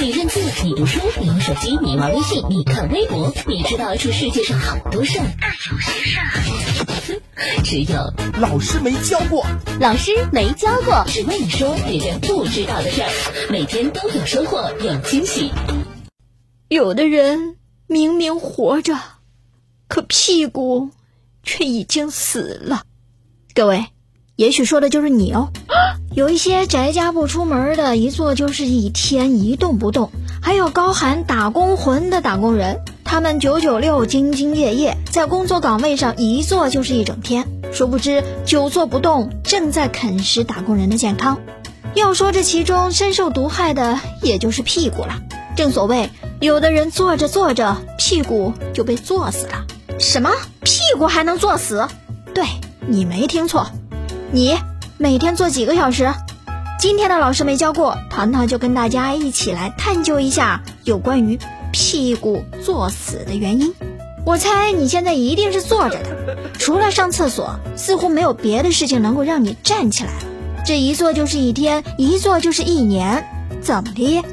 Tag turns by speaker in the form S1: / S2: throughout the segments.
S1: 你认字，你读书，你用手机，你玩微信，你看微博，你知道这世界上好多事儿，但有些事儿，只 有
S2: 老师没教过。
S3: 老师没教过，
S1: 只为你说别人不知道的事儿，每天都有收获，有惊喜。
S4: 有的人明明活着，可屁股却已经死了。各位，也许说的就是你哦。有一些宅家不出门的，一坐就是一天，一动不动；还有高喊打工魂的打工人，他们九九六，兢兢业业，在工作岗位上一坐就是一整天。殊不知，久坐不动正在啃食打工人的健康。要说这其中深受毒害的，也就是屁股了。正所谓，有的人坐着坐着，屁股就被坐死了。什么？屁股还能坐死？对，你没听错，你。每天做几个小时？今天的老师没教过，糖糖就跟大家一起来探究一下有关于屁股坐死的原因。我猜你现在一定是坐着的，除了上厕所，似乎没有别的事情能够让你站起来了。这一坐就是一天，一坐就是一年，怎么的？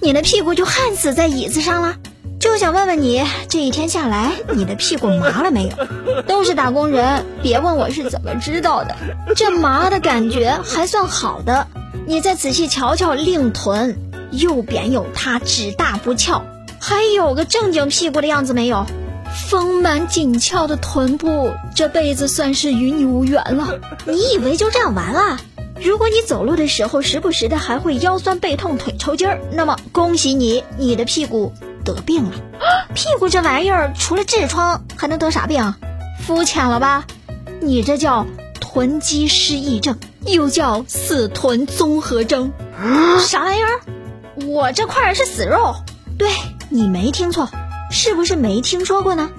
S4: 你的屁股就焊死在椅子上了？就想问问你，这一天下来，你的屁股麻了没有？都是打工人，别问我是怎么知道的。这麻的感觉还算好的，你再仔细瞧瞧令臀，又扁又塌，只大不翘，还有个正经屁股的样子没有？丰满紧翘的臀部，这辈子算是与你无缘了。你以为就这样完了？如果你走路的时候时不时的还会腰酸背痛、腿抽筋儿，那么恭喜你，你的屁股。得病了，屁股这玩意儿除了痔疮还能得啥病？肤浅了吧？你这叫囤积失忆症，又叫死臀综合征。啥玩意儿？我这块是死肉？对你没听错，是不是没听说过呢？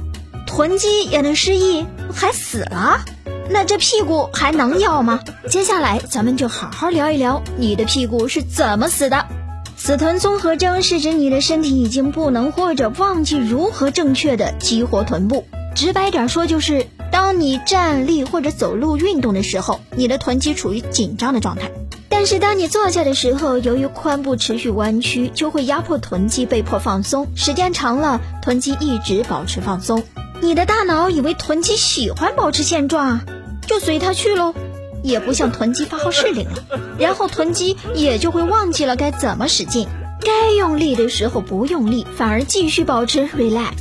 S4: 囤积也能失忆，还死了？那这屁股还能要吗？接下来咱们就好好聊一聊你的屁股是怎么死的。死臀综合征是指你的身体已经不能或者忘记如何正确的激活臀部。直白点说，就是当你站立或者走路运动的时候，你的臀肌处于紧张的状态。但是当你坐下的时候，由于髋部持续弯曲，就会压迫臀肌被迫放松。时间长了，臀肌一直保持放松。你的大脑以为臀肌喜欢保持现状，就随它去喽。也不向臀肌发号施令了，然后臀肌也就会忘记了该怎么使劲，该用力的时候不用力，反而继续保持 relax。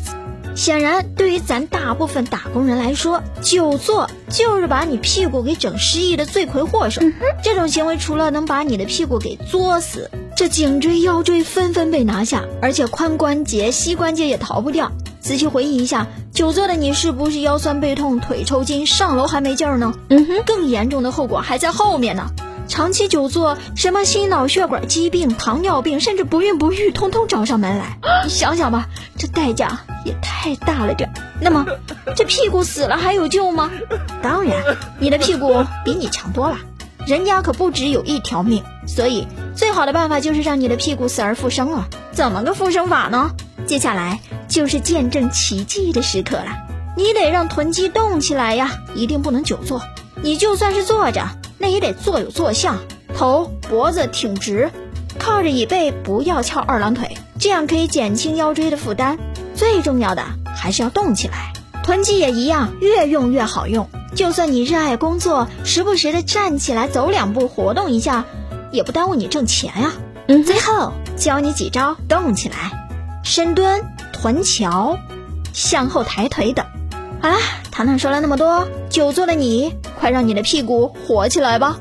S4: 显然，对于咱大部分打工人来说，久坐就是把你屁股给整失忆的罪魁祸首。这种行为除了能把你的屁股给作死，这颈椎、腰椎纷纷被拿下，而且髋关节、膝关节也逃不掉。仔细回忆一下，久坐的你是不是腰酸背痛、腿抽筋，上楼还没劲儿呢？嗯哼，更严重的后果还在后面呢。长期久坐，什么心脑血管疾病、糖尿病，甚至不孕不育，通通找上门来。你想想吧，这代价也太大了点。那么，这屁股死了还有救吗？当然，你的屁股比你强多了，人家可不只有一条命。所以，最好的办法就是让你的屁股死而复生了。怎么个复生法呢？接下来。就是见证奇迹的时刻了，你得让臀肌动起来呀，一定不能久坐。你就算是坐着，那也得坐有坐相，头脖子挺直，靠着椅背，不要翘二郎腿，这样可以减轻腰椎的负担。最重要的还是要动起来，臀肌也一样，越用越好用。就算你热爱工作，时不时的站起来走两步，活动一下，也不耽误你挣钱呀。嗯，最后教你几招动起来，深蹲。臀桥，向后抬腿等。好了，糖糖说了那么多，久坐的你，快让你的屁股火起来吧。